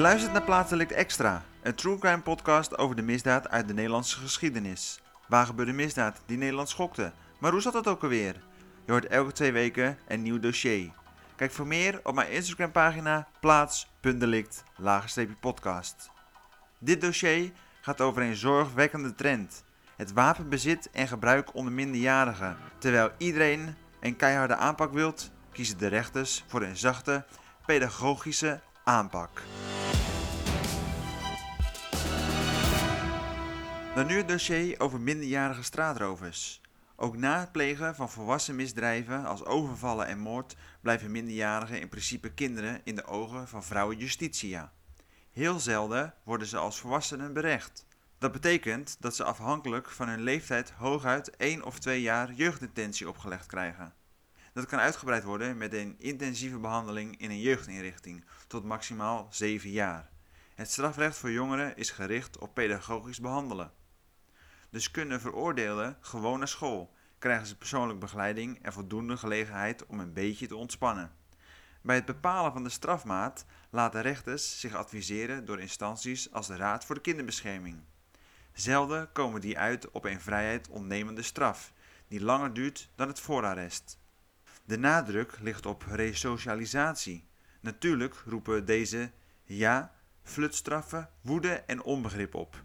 Je luistert naar Plaatselijk Extra, een true crime podcast over de misdaad uit de Nederlandse geschiedenis. Waar gebeurde misdaad die Nederland schokte? Maar hoe zat dat ook alweer? Je hoort elke twee weken een nieuw dossier. Kijk voor meer op mijn Instagram pagina plaats.delict podcast. Dit dossier gaat over een zorgwekkende trend. Het wapenbezit en gebruik onder minderjarigen. Terwijl iedereen een keiharde aanpak wilt, kiezen de rechters voor een zachte, pedagogische aanpak. Dan nu het dossier over minderjarige straatrovers. Ook na het plegen van volwassen misdrijven als overvallen en moord blijven minderjarigen in principe kinderen in de ogen van vrouwen justitia. Heel zelden worden ze als volwassenen berecht. Dat betekent dat ze afhankelijk van hun leeftijd hooguit 1 of 2 jaar jeugddetentie opgelegd krijgen. Dat kan uitgebreid worden met een intensieve behandeling in een jeugdinrichting tot maximaal 7 jaar. Het strafrecht voor jongeren is gericht op pedagogisch behandelen. Dus kunnen veroordeelden gewoon naar school, krijgen ze persoonlijke begeleiding en voldoende gelegenheid om een beetje te ontspannen. Bij het bepalen van de strafmaat laten rechters zich adviseren door instanties als de Raad voor de Kinderbescherming. Zelden komen die uit op een vrijheid ontnemende straf, die langer duurt dan het voorarrest. De nadruk ligt op resocialisatie. Natuurlijk roepen deze ja, flutstraffen, woede en onbegrip op.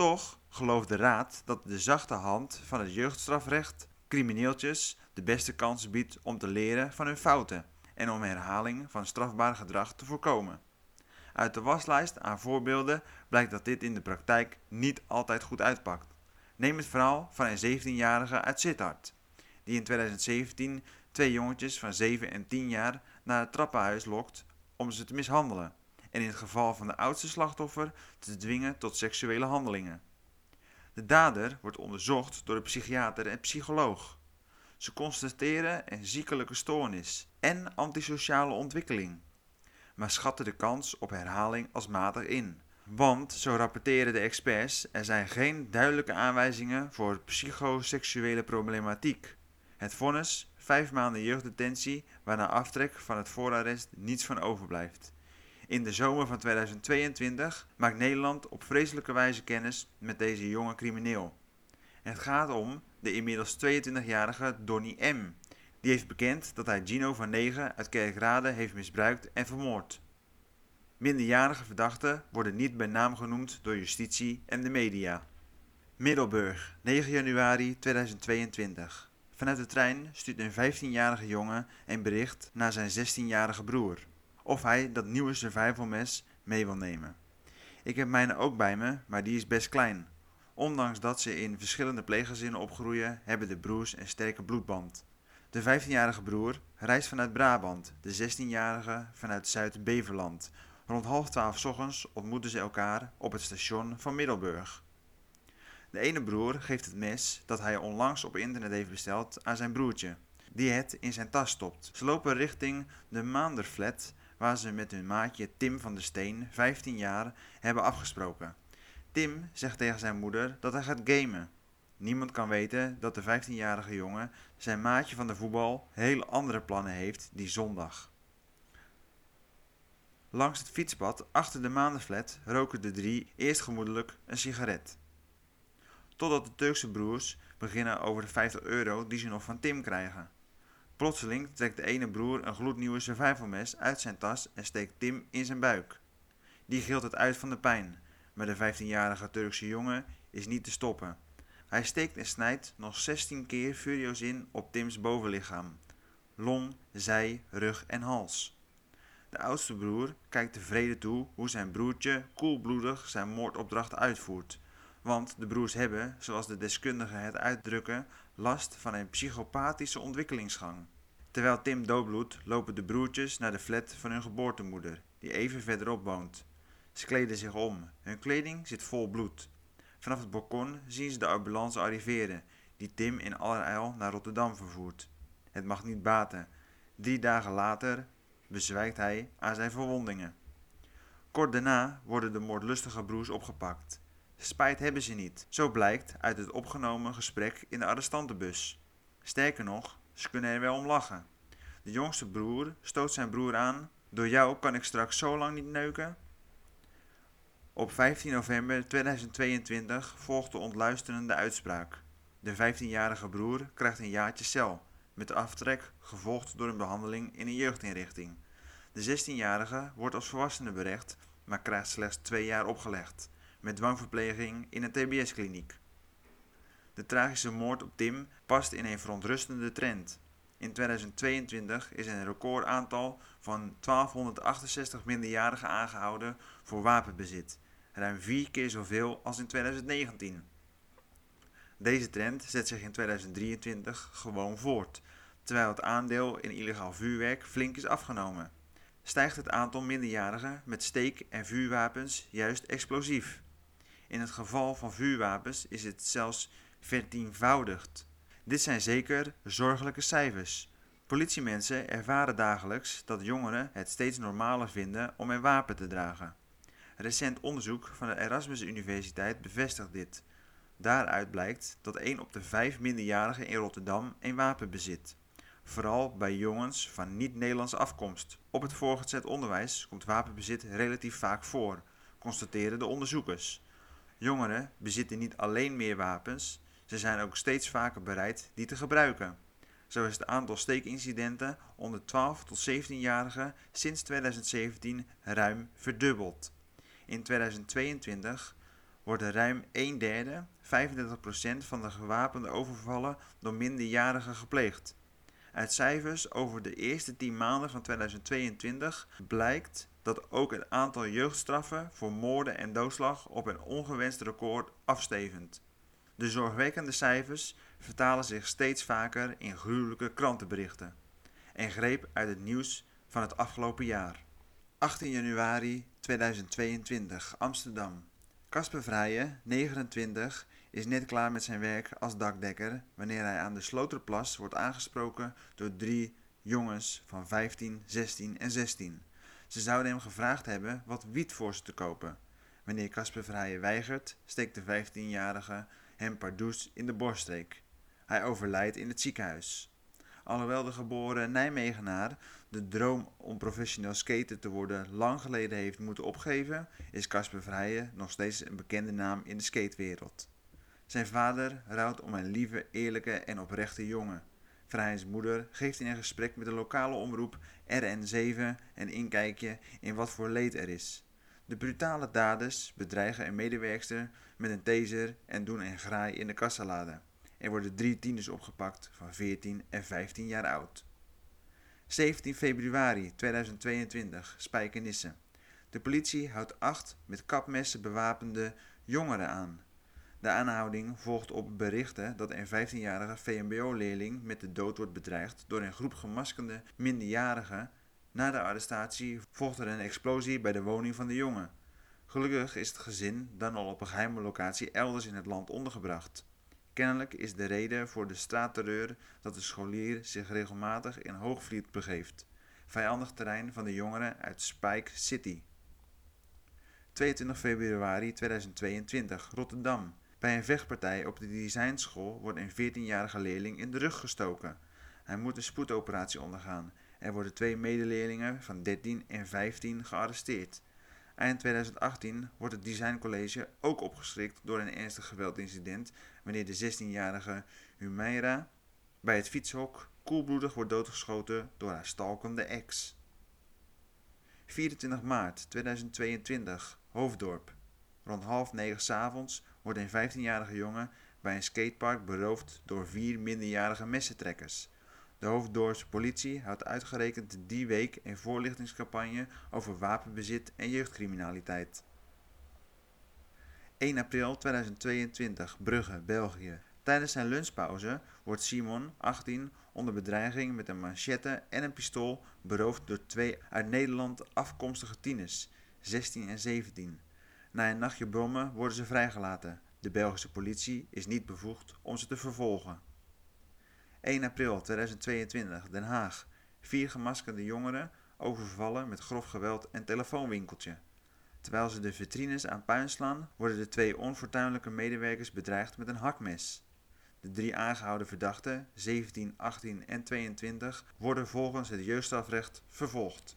Toch gelooft de Raad dat de zachte hand van het jeugdstrafrecht crimineeltjes de beste kans biedt om te leren van hun fouten en om herhaling van strafbaar gedrag te voorkomen. Uit de waslijst aan voorbeelden blijkt dat dit in de praktijk niet altijd goed uitpakt. Neem het verhaal van een 17-jarige uit Sittard, die in 2017 twee jongetjes van 7 en 10 jaar naar het trappenhuis lokt om ze te mishandelen en in het geval van de oudste slachtoffer te dwingen tot seksuele handelingen. De dader wordt onderzocht door de psychiater en psycholoog. Ze constateren een ziekelijke stoornis en antisociale ontwikkeling, maar schatten de kans op herhaling als matig in. Want, zo rapporteren de experts, er zijn geen duidelijke aanwijzingen voor psychoseksuele problematiek. Het vonnis, vijf maanden jeugddetentie, waarna aftrek van het voorarrest niets van overblijft. In de zomer van 2022 maakt Nederland op vreselijke wijze kennis met deze jonge crimineel. Het gaat om de inmiddels 22-jarige Donny M. Die heeft bekend dat hij Gino van 9 uit Kerkrade heeft misbruikt en vermoord. Minderjarige verdachten worden niet bij naam genoemd door justitie en de media. Middelburg, 9 januari 2022. Vanuit de trein stuurt een 15-jarige jongen een bericht naar zijn 16-jarige broer of hij dat nieuwe survival mes mee wil nemen. Ik heb mijne ook bij me, maar die is best klein. Ondanks dat ze in verschillende pleeggezinnen opgroeien, hebben de broers een sterke bloedband. De 15-jarige broer reist vanuit Brabant, de 16-jarige vanuit Zuid-Beverland. Rond half twaalf ochtends ontmoeten ze elkaar op het station van Middelburg. De ene broer geeft het mes dat hij onlangs op internet heeft besteld aan zijn broertje, die het in zijn tas stopt. Ze lopen richting de Maanderflat waar ze met hun maatje Tim van der Steen, 15 jaar, hebben afgesproken. Tim zegt tegen zijn moeder dat hij gaat gamen. Niemand kan weten dat de 15-jarige jongen zijn maatje van de voetbal hele andere plannen heeft die zondag. Langs het fietspad achter de maandenflat roken de drie eerst gemoedelijk een sigaret. Totdat de Turkse broers beginnen over de 50 euro die ze nog van Tim krijgen. Plotseling trekt de ene broer een gloednieuwe survivalmes uit zijn tas en steekt Tim in zijn buik. Die gilt het uit van de pijn, maar de 15-jarige Turkse jongen is niet te stoppen. Hij steekt en snijdt nog 16 keer furieus in op Tims bovenlichaam. Long, zij, rug en hals. De oudste broer kijkt tevreden toe hoe zijn broertje koelbloedig zijn moordopdracht uitvoert. Want de broers hebben, zoals de deskundigen het uitdrukken, last van een psychopathische ontwikkelingsgang. Terwijl Tim doodbloedt, lopen de broertjes naar de flat van hun geboortemoeder, die even verderop woont. Ze kleden zich om, hun kleding zit vol bloed. Vanaf het balkon zien ze de ambulance arriveren, die Tim in allerijl naar Rotterdam vervoert. Het mag niet baten. Drie dagen later bezwijkt hij aan zijn verwondingen. Kort daarna worden de moordlustige broers opgepakt. Spijt hebben ze niet, zo blijkt uit het opgenomen gesprek in de arrestantenbus. Sterker nog, ze kunnen er wel om lachen. De jongste broer stoot zijn broer aan: Door jou kan ik straks zo lang niet neuken. Op 15 november 2022 volgt de ontluisterende uitspraak. De 15-jarige broer krijgt een jaartje cel, met aftrek gevolgd door een behandeling in een jeugdinrichting. De 16-jarige wordt als volwassene berecht, maar krijgt slechts twee jaar opgelegd, met dwangverpleging in een TBS-kliniek. De tragische moord op Tim past in een verontrustende trend. In 2022 is een recordaantal van 1268 minderjarigen aangehouden voor wapenbezit, ruim vier keer zoveel als in 2019. Deze trend zet zich in 2023 gewoon voort, terwijl het aandeel in illegaal vuurwerk flink is afgenomen. Stijgt het aantal minderjarigen met steek- en vuurwapens juist explosief. In het geval van vuurwapens is het zelfs vertienvoudigd. Dit zijn zeker zorgelijke cijfers. Politiemensen ervaren dagelijks dat jongeren het steeds normaler vinden om een wapen te dragen. Recent onderzoek van de Erasmus Universiteit bevestigt dit. Daaruit blijkt dat 1 op de 5 minderjarigen in Rotterdam een wapen bezit. Vooral bij jongens van niet-Nederlandse afkomst. Op het voorgezet onderwijs komt wapenbezit relatief vaak voor, constateren de onderzoekers. Jongeren bezitten niet alleen meer wapens, ze zijn ook steeds vaker bereid die te gebruiken. Zo is het aantal steekincidenten onder 12 tot 17-jarigen sinds 2017 ruim verdubbeld. In 2022 worden ruim 1 derde, 35% van de gewapende overvallen door minderjarigen gepleegd. Uit cijfers over de eerste 10 maanden van 2022 blijkt dat ook het aantal jeugdstraffen voor moorden en doodslag op een ongewenst record afstevend. De zorgwekkende cijfers vertalen zich steeds vaker in gruwelijke krantenberichten. En greep uit het nieuws van het afgelopen jaar. 18 januari 2022, Amsterdam. Casper Vrijen, 29, is net klaar met zijn werk als dakdekker wanneer hij aan de Sloterplas wordt aangesproken door drie jongens van 15, 16 en 16. Ze zouden hem gevraagd hebben wat wiet voor ze te kopen. Wanneer Casper Vrijen weigert, steekt de 15-jarige hem pardoes in de borststreek. Hij overlijdt in het ziekenhuis. Alhoewel de geboren Nijmegenaar de droom om professioneel skater te worden lang geleden heeft moeten opgeven, is Casper Vrijen nog steeds een bekende naam in de skatewereld. Zijn vader rouwt om een lieve, eerlijke en oprechte jongen. Vrijens moeder geeft in een gesprek met de lokale omroep RN7 een inkijkje in wat voor leed er is. De brutale daders bedreigen een medewerkster met een taser en doen een graai in de kassalade. Er worden drie tieners opgepakt van 14 en 15 jaar oud. 17 februari 2022, Spijkenisse. De politie houdt acht met kapmessen bewapende jongeren aan. De aanhouding volgt op berichten dat een 15-jarige VMBO-leerling met de dood wordt bedreigd door een groep gemaskerde minderjarigen. Na de arrestatie volgt er een explosie bij de woning van de jongen. Gelukkig is het gezin dan al op een geheime locatie elders in het land ondergebracht. Kennelijk is de reden voor de straatterreur dat de scholier zich regelmatig in Hoogvliet begeeft, vijandig terrein van de jongeren uit Spike City. 22 februari 2022, Rotterdam. Bij een vechtpartij op de designschool wordt een 14-jarige leerling in de rug gestoken. Hij moet een spoedoperatie ondergaan. Er worden twee medeleerlingen van 13 en 15 gearresteerd. Eind 2018 wordt het designcollege ook opgeschrikt door een ernstig geweldincident wanneer de 16-jarige Humeira bij het fietshok koelbloedig wordt doodgeschoten door haar stalkende ex. 24 maart 2022, Hoofddorp. Rond half negen s'avonds wordt een 15-jarige jongen bij een skatepark beroofd door vier minderjarige messentrekkers. De Hoofddorpse politie houdt uitgerekend die week een voorlichtingscampagne over wapenbezit en jeugdcriminaliteit. 1 april 2022, Brugge, België. Tijdens zijn lunchpauze wordt Simon, 18, onder bedreiging met een machette en een pistool beroofd door twee uit Nederland afkomstige tieners, 16 en 17. Na een nachtje brommen worden ze vrijgelaten. De Belgische politie is niet bevoegd om ze te vervolgen. 1 april 2022, Den Haag. Vier gemaskerde jongeren overvallen met grof geweld een telefoonwinkeltje. Terwijl ze de vitrines aan puin slaan, worden de twee onfortuinlijke medewerkers bedreigd met een hakmes. De drie aangehouden verdachten, 17, 18 en 22, worden volgens het jeugdstrafrecht vervolgd.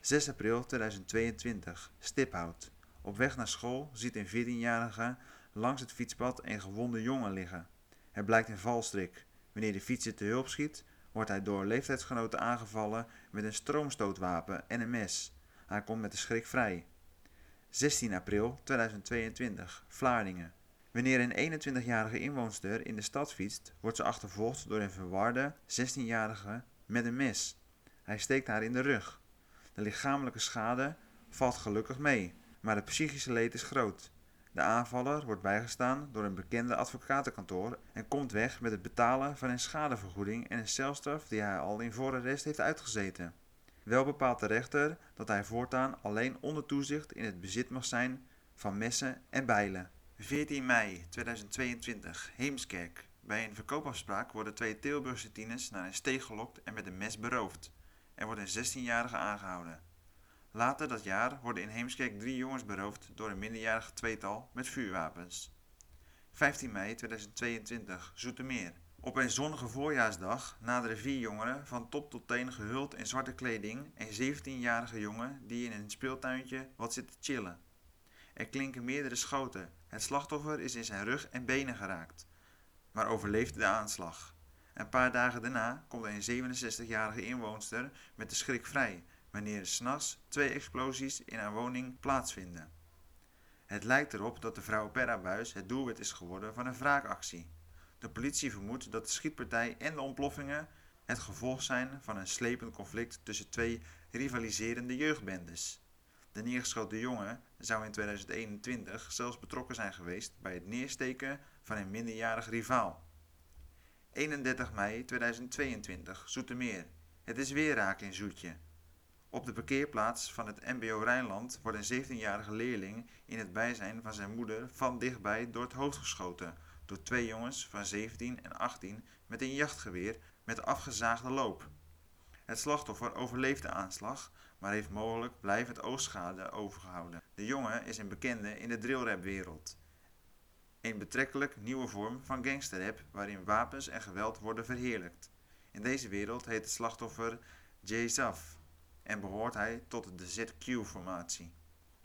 6 april 2022, Stiphout. Op weg naar school ziet een 14-jarige langs het fietspad een gewonde jongen liggen. Het blijkt een valstrik. Wanneer de fietser te hulp schiet, wordt hij door leeftijdsgenoten aangevallen met een stroomstootwapen en een mes. Hij komt met de schrik vrij. 16 april 2022, Vlaardingen. Wanneer een 21-jarige inwoonster in de stad fietst, wordt ze achtervolgd door een verwarde 16-jarige met een mes. Hij steekt haar in de rug. De lichamelijke schade valt gelukkig mee, maar het psychische leed is groot. De aanvaller wordt bijgestaan door een bekende advocatenkantoor en komt weg met het betalen van een schadevergoeding en een celstraf die hij al in voorarrest heeft uitgezeten. Wel bepaalt de rechter dat hij voortaan alleen onder toezicht in het bezit mag zijn van messen en bijlen. 14 mei 2022, Heemskerk. Bij een verkoopafspraak worden twee Tilburgse tieners naar een steeg gelokt en met een mes beroofd. Er wordt een 16-jarige aangehouden. Later dat jaar worden in Heemskerk drie jongens beroofd door een minderjarige tweetal met vuurwapens. 15 mei 2022, Zoetermeer. Op een zonnige voorjaarsdag naderen vier jongeren van top tot teen gehuld in zwarte kleding een 17-jarige jongen die in een speeltuintje wat zit te chillen. Er klinken meerdere schoten. Het slachtoffer is in zijn rug en benen geraakt, maar overleeft de aanslag. Een paar dagen daarna komt een 67-jarige inwoonster met de schrik vrij wanneer s'nachts twee explosies in haar woning plaatsvinden. Het lijkt erop dat de vrouw Perrabuis het doelwit is geworden van een wraakactie. De politie vermoedt dat de schietpartij en de ontploffingen het gevolg zijn van een slepend conflict tussen twee rivaliserende jeugdbendes. De neergeschoten jongen zou in 2021 zelfs betrokken zijn geweest bij het neersteken van een minderjarig rivaal. 31 mei 2022, Zoetermeer. Het is weer raak in Zoetje. Op de parkeerplaats van het MBO Rijnland wordt een 17-jarige leerling in het bijzijn van zijn moeder van dichtbij door het hoofd geschoten door twee jongens van 17 en 18 met een jachtgeweer met afgezaagde loop. Het slachtoffer overleeft de aanslag, maar heeft mogelijk blijvend oogschade overgehouden. De jongen is een bekende in de drillrapwereld. Een betrekkelijk nieuwe vorm van gangsterrap waarin wapens en geweld worden verheerlijkt. In deze wereld heet het slachtoffer Jay Zaf en behoort hij tot de ZQ-formatie.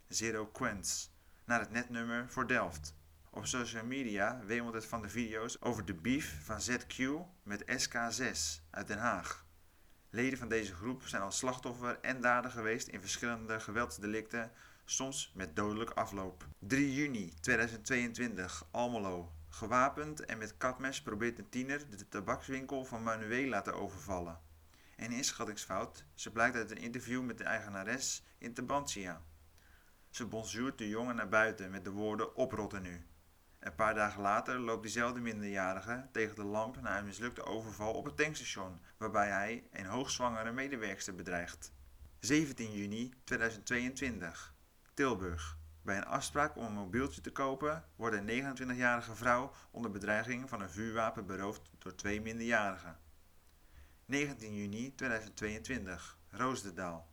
Zero Quents, naar het netnummer voor Delft. Op social media wemelt het van de video's over de beef van ZQ met SK6 uit Den Haag. Leden van deze groep zijn al slachtoffer en dader geweest in verschillende geweldsdelicten, soms met dodelijk afloop. 3 juni 2022, Almelo. Gewapend en met katmes probeert een tiener de tabakswinkel van Manuela te overvallen. Een inschattingsfout, ze blijkt uit een interview met de eigenares in Tabantia. Ze bonzuurt de jongen naar buiten met de woorden oprotten nu. Een paar dagen later loopt diezelfde minderjarige tegen de lamp na een mislukte overval op het tankstation, waarbij hij een hoogzwangere medewerkster bedreigt. 17 juni 2022, Tilburg. Bij een afspraak om een mobieltje te kopen wordt een 29-jarige vrouw onder bedreiging van een vuurwapen beroofd door twee minderjarigen. 19 juni 2022, Roosdendaal.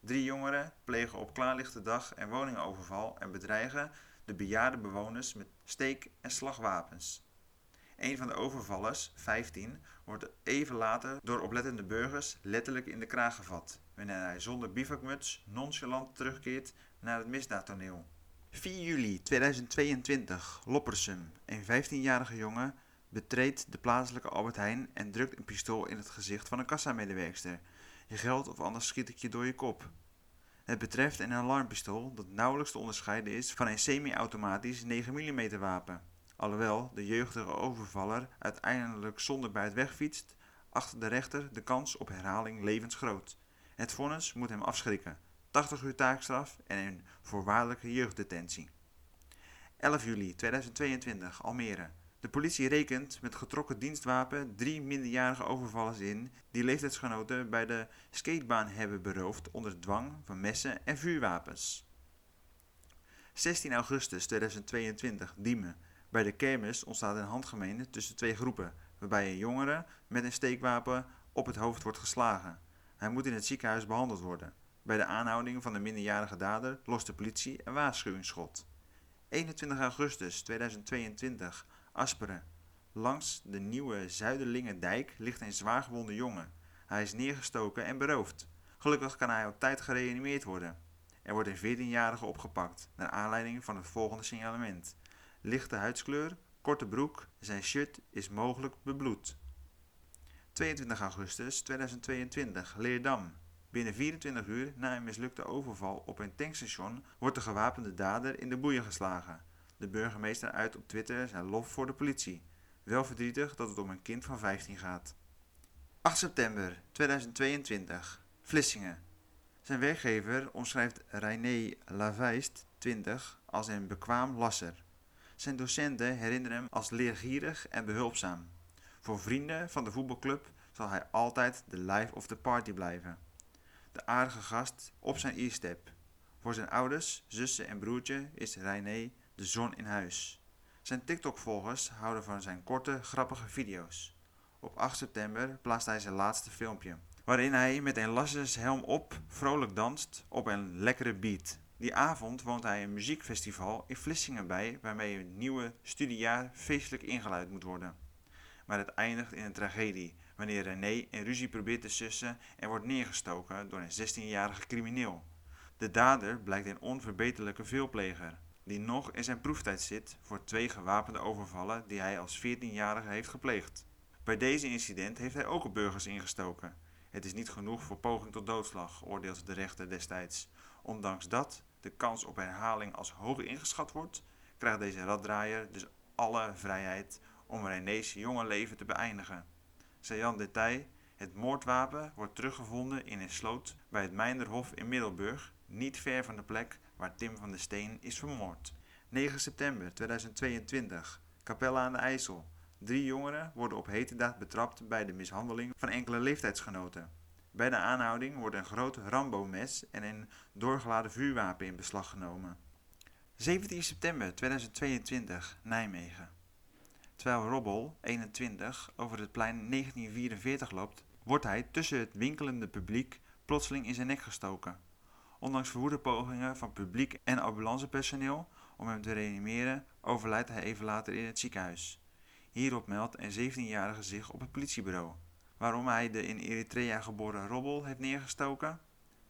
Drie jongeren plegen op klaarlichte dag een woningoverval en bedreigen de bejaarde bewoners met steek- en slagwapens. Een van de overvallers, 15, wordt even later door oplettende burgers letterlijk in de kraag gevat, wanneer hij zonder bivakmuts nonchalant terugkeert naar het misdaadtoneel. 4 juli 2022, Loppersum. Een 15-jarige jongen betreedt de plaatselijke Albert Heijn en drukt een pistool in het gezicht van een kassamedewerkster. Je geld of anders schiet ik je door je kop. Het betreft een alarmpistool dat nauwelijks te onderscheiden is van een semi-automatisch 9 mm wapen. Alhoewel de jeugdige overvaller uiteindelijk zonder buit wegfietst, achter de rechter de kans op herhaling levensgroot. Het vonnis moet hem afschrikken. 80 uur taakstraf en een voorwaardelijke jeugddetentie. 11 juli 2022, Almere. De politie rekent met getrokken dienstwapen drie minderjarige overvallers in die leeftijdsgenoten bij de skatebaan hebben beroofd onder dwang van messen en vuurwapens. 16 augustus 2022, Diemen. Bij de kermis ontstaat een handgemeen tussen twee groepen, waarbij een jongere met een steekwapen op het hoofd wordt geslagen. Hij moet in het ziekenhuis behandeld worden. Bij de aanhouding van de minderjarige dader lost de politie een waarschuwingsschot. 21 augustus 2022, Asperen. Langs de nieuwe Zuiderlingendijk ligt een zwaargewonde jongen. Hij is neergestoken en beroofd. Gelukkig kan hij op tijd gereanimeerd worden. Er wordt een 14-jarige opgepakt, naar aanleiding van het volgende signalement. Lichte huidskleur, korte broek, zijn shirt is mogelijk bebloed. 22 augustus 2022, Leerdam. Binnen 24 uur na een mislukte overval op een tankstation wordt de gewapende dader in de boeien geslagen. De burgemeester uit op Twitter zijn lof voor de politie. Wel verdrietig dat het om een kind van 15 gaat. 8 september 2022, Vlissingen. Zijn werkgever omschrijft René Laveist, 20, als een bekwaam lasser. Zijn docenten herinneren hem als leergierig en behulpzaam. Voor vrienden van de voetbalclub zal hij altijd de life of the party blijven. De aardige gast op zijn e-step. Voor zijn ouders, zussen en broertje is René de zon in huis. Zijn TikTok-volgers houden van zijn korte, grappige video's. Op 8 september plaatst hij zijn laatste filmpje, waarin hij met een lassershelm op vrolijk danst op een lekkere beat. Die avond woont hij een muziekfestival in Vlissingen bij, waarmee een nieuwe studiejaar feestelijk ingeluid moet worden. Maar het eindigt in een tragedie, wanneer René een ruzie probeert te sussen en wordt neergestoken door een 16-jarige crimineel. De dader blijkt een onverbeterlijke veelpleger, die nog in zijn proeftijd zit voor twee gewapende overvallen die hij als 14-jarige heeft gepleegd. Bij deze incident heeft hij ook op burgers ingestoken. Het is niet genoeg voor poging tot doodslag, oordeelt de rechter destijds. Ondanks dat de kans op herhaling als hoog ingeschat wordt, krijgt deze raddraaier dus alle vrijheid om René's jonge leven te beëindigen. Sajan Detail, het moordwapen wordt teruggevonden in een sloot bij het Meinderhof in Middelburg, niet ver van de plek waar Tim van der Steen is vermoord. 9 september 2022, Capella aan de IJssel. Drie jongeren worden op heterdaad betrapt bij de mishandeling van enkele leeftijdsgenoten. Bij de aanhouding wordt een groot Rambo-mes en een doorgeladen vuurwapen in beslag genomen. 17 september 2022, Nijmegen. Terwijl Robbel, 21, over het plein 1944 loopt, wordt hij tussen het winkelende publiek plotseling in zijn nek gestoken. Ondanks verwoede pogingen van publiek en ambulancepersoneel om hem te reanimeren, overlijdt hij even later in het ziekenhuis. Hierop meldt een 17-jarige zich op het politiebureau. Waarom hij de in Eritrea geboren Robbel heeft neergestoken,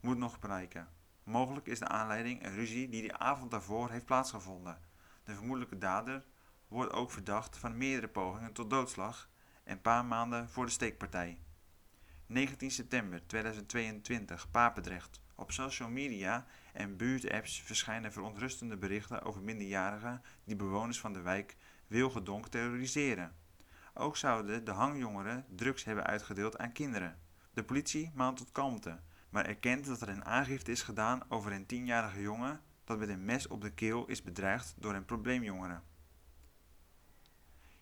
moet nog blijken. Mogelijk is de aanleiding een ruzie die de avond daarvoor heeft plaatsgevonden. De vermoedelijke dader wordt ook verdacht van meerdere pogingen tot doodslag en paar maanden voor de steekpartij. 19 september 2022, Papendrecht. Op social media en buurtapps verschijnen verontrustende berichten over minderjarigen die bewoners van de wijk Wilgedonk terroriseren. Ook zouden de hangjongeren drugs hebben uitgedeeld aan kinderen. De politie maand tot kalmte, maar erkent dat er een aangifte is gedaan over een tienjarige jongen dat met een mes op de keel is bedreigd door een probleemjongere.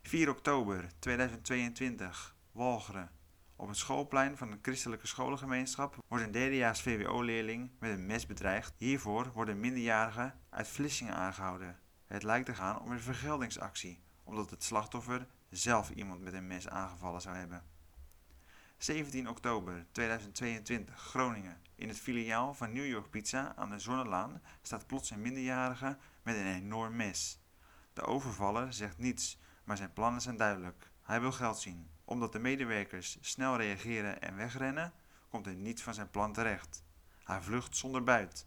4 oktober 2022, Walcheren. Op het schoolplein van een christelijke scholengemeenschap wordt een derdejaars VWO-leerling met een mes bedreigd. Hiervoor worden minderjarigen uit Vlissingen aangehouden. Het lijkt te gaan om een vergeldingsactie, omdat het slachtoffer zelf iemand met een mes aangevallen zou hebben. 17 oktober 2022, Groningen. In het filiaal van New York Pizza aan de Zonnelaan staat plots een minderjarige met een enorm mes. De overvaller zegt niets, maar zijn plannen zijn duidelijk. Hij wil geld zien. Omdat de medewerkers snel reageren en wegrennen, komt hij niet van zijn plan terecht. Hij vlucht zonder buit.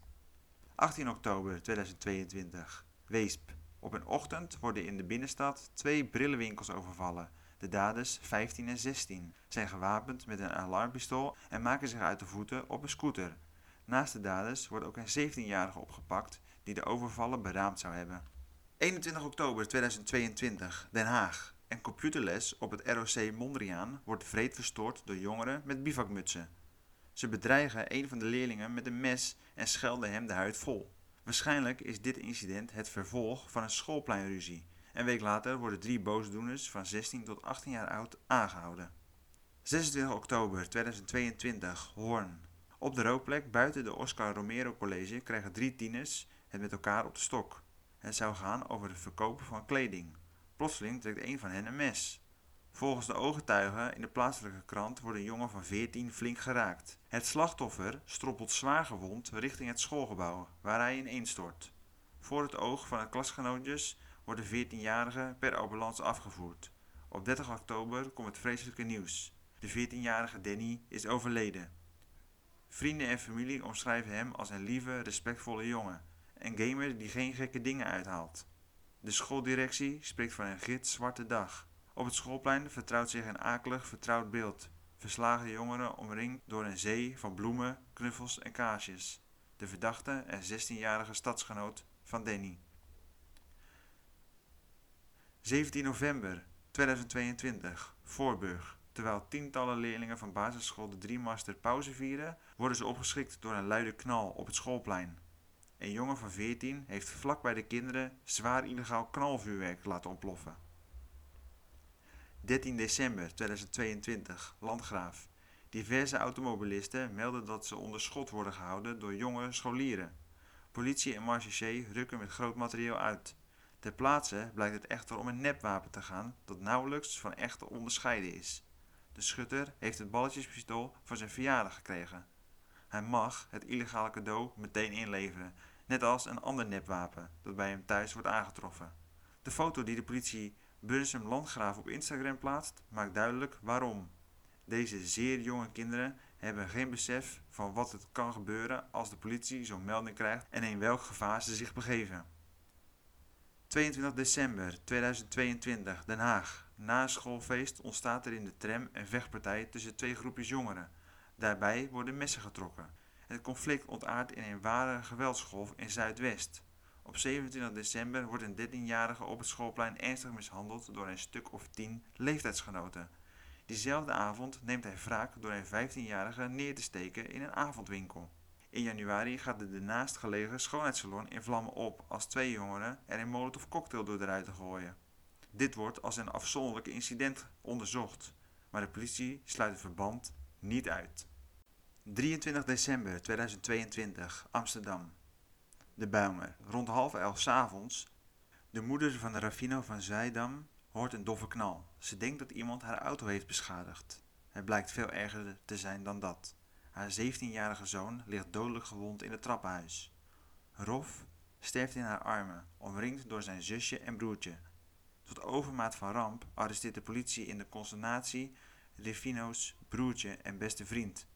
18 oktober 2022, Weesp. Op een ochtend worden in de binnenstad twee brillenwinkels overvallen. De daders, 15 en 16, zijn gewapend met een alarmpistool en maken zich uit de voeten op een scooter. Naast de daders wordt ook een 17-jarige opgepakt die de overvallen beraamd zou hebben. 21 oktober 2022, Den Haag. Een computerles op het ROC Mondriaan wordt vreed verstoord door jongeren met bivakmutsen. Ze bedreigen een van de leerlingen met een mes en schelden hem de huid vol. Waarschijnlijk is dit incident het vervolg van een schoolpleinruzie. Een week later worden drie boosdoeners van 16 tot 18 jaar oud aangehouden. 26 oktober 2022, Hoorn. Op de rookplek buiten de Oscar Romero College krijgen drie tieners het met elkaar op de stok. Het zou gaan over het verkopen van kleding. Plotseling trekt een van hen een mes. Volgens de ooggetuigen in de plaatselijke krant wordt een jongen van 14 flink geraakt. Het slachtoffer stroppelt zwaar gewond richting het schoolgebouw, waar hij ineenstort. Voor het oog van de klasgenootjes wordt de 14-jarige per ambulance afgevoerd. Op 30 oktober komt het vreselijke nieuws. De 14-jarige Danny is overleden. Vrienden en familie omschrijven hem als een lieve, respectvolle jongen. Een gamer die geen gekke dingen uithaalt. De schooldirectie spreekt van een gitzwarte dag. Op het schoolplein vertrouwt zich een akelig vertrouwd beeld. Verslagen jongeren omringd door een zee van bloemen, knuffels en kaarsjes. De verdachte en 16-jarige stadsgenoot van Danny. 17 november 2022, Voorburg. Terwijl tientallen leerlingen van basisschool de Driemaster pauze vieren, worden ze opgeschrikt door een luide knal op het schoolplein. Een jongen van 14 heeft vlak bij de kinderen zwaar illegaal knalvuurwerk laten ontploffen. 13 december 2022, Landgraaf. Diverse automobilisten melden dat ze onder schot worden gehouden door jonge scholieren. Politie en marechaussee rukken met groot materieel uit. Ter plaatse blijkt het echter om een nepwapen te gaan dat nauwelijks van echt te onderscheiden is. De schutter heeft het balletjespistool voor zijn verjaardag gekregen. Hij mag het illegale cadeau meteen inleveren, net als een ander nepwapen dat bij hem thuis wordt aangetroffen. De foto die de politie Bursum Landgraaf op Instagram plaatst, maakt duidelijk waarom. Deze zeer jonge kinderen hebben geen besef van wat het kan gebeuren als de politie zo'n melding krijgt en in welk gevaar ze zich begeven. 22 december 2022, Den Haag. Na schoolfeest ontstaat er in de tram een vechtpartij tussen twee groepjes jongeren. Daarbij worden messen getrokken. Het conflict ontaart in een ware geweldsgolf in Zuidwest. Op 27 december wordt een 13-jarige op het schoolplein ernstig mishandeld door een stuk of 10 leeftijdsgenoten. Diezelfde avond neemt hij wraak door een 15-jarige neer te steken in een avondwinkel. In januari gaat de ernaast gelegen schoonheidssalon in vlammen op als twee jongeren er een molotov cocktail door de ruiten gooien. Dit wordt als een afzonderlijk incident onderzocht, maar de politie sluit het verband niet uit. 23 december 2022, Amsterdam. De Bijlmer. Rond half elf avonds. De moeder van de Raffino van Zijdam hoort een doffe knal. Ze denkt dat iemand haar auto heeft beschadigd. Het blijkt veel erger te zijn dan dat. Haar 17-jarige zoon ligt dodelijk gewond in het trappenhuis. Rof sterft in haar armen, omringd door zijn zusje en broertje. Tot overmaat van ramp arresteert de politie in de consternatie Rifino's broertje en beste vriend.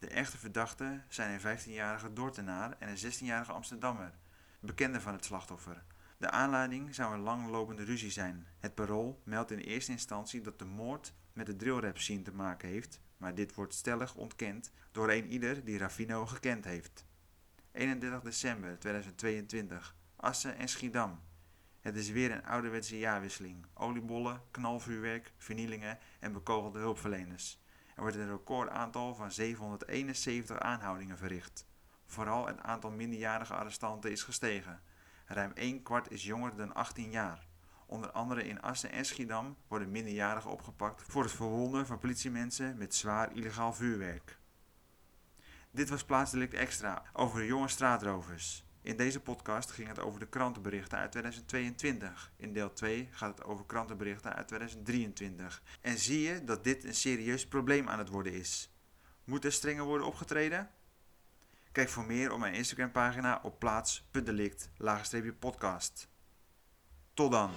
De echte verdachten zijn een 15-jarige Dordtenaar en een 16-jarige Amsterdammer, bekende van het slachtoffer. De aanleiding zou een langlopende ruzie zijn. Het parool meldt in eerste instantie dat de moord met de drillrap scene te maken heeft, maar dit wordt stellig ontkend door een ieder die Raffino gekend heeft. 31 december 2022, Assen en Schiedam. Het is weer een ouderwetse jaarwisseling. Oliebollen, knalvuurwerk, vernielingen en bekogelde hulpverleners. Er wordt een recordaantal van 771 aanhoudingen verricht. Vooral het aantal minderjarige arrestanten is gestegen. Ruim 1 kwart is jonger dan 18 jaar. Onder andere in Assen en Schiedam worden minderjarigen opgepakt voor het verwonden van politiemensen met zwaar illegaal vuurwerk. Dit was Plaatsdelict Extra over jonge straatrovers. In deze podcast ging het over de krantenberichten uit 2022. In deel 2 gaat het over krantenberichten uit 2023. En zie je dat dit een serieus probleem aan het worden is. Moet er strenger worden opgetreden? Kijk voor meer op mijn Instagram pagina op plaats.delict podcast. Tot dan.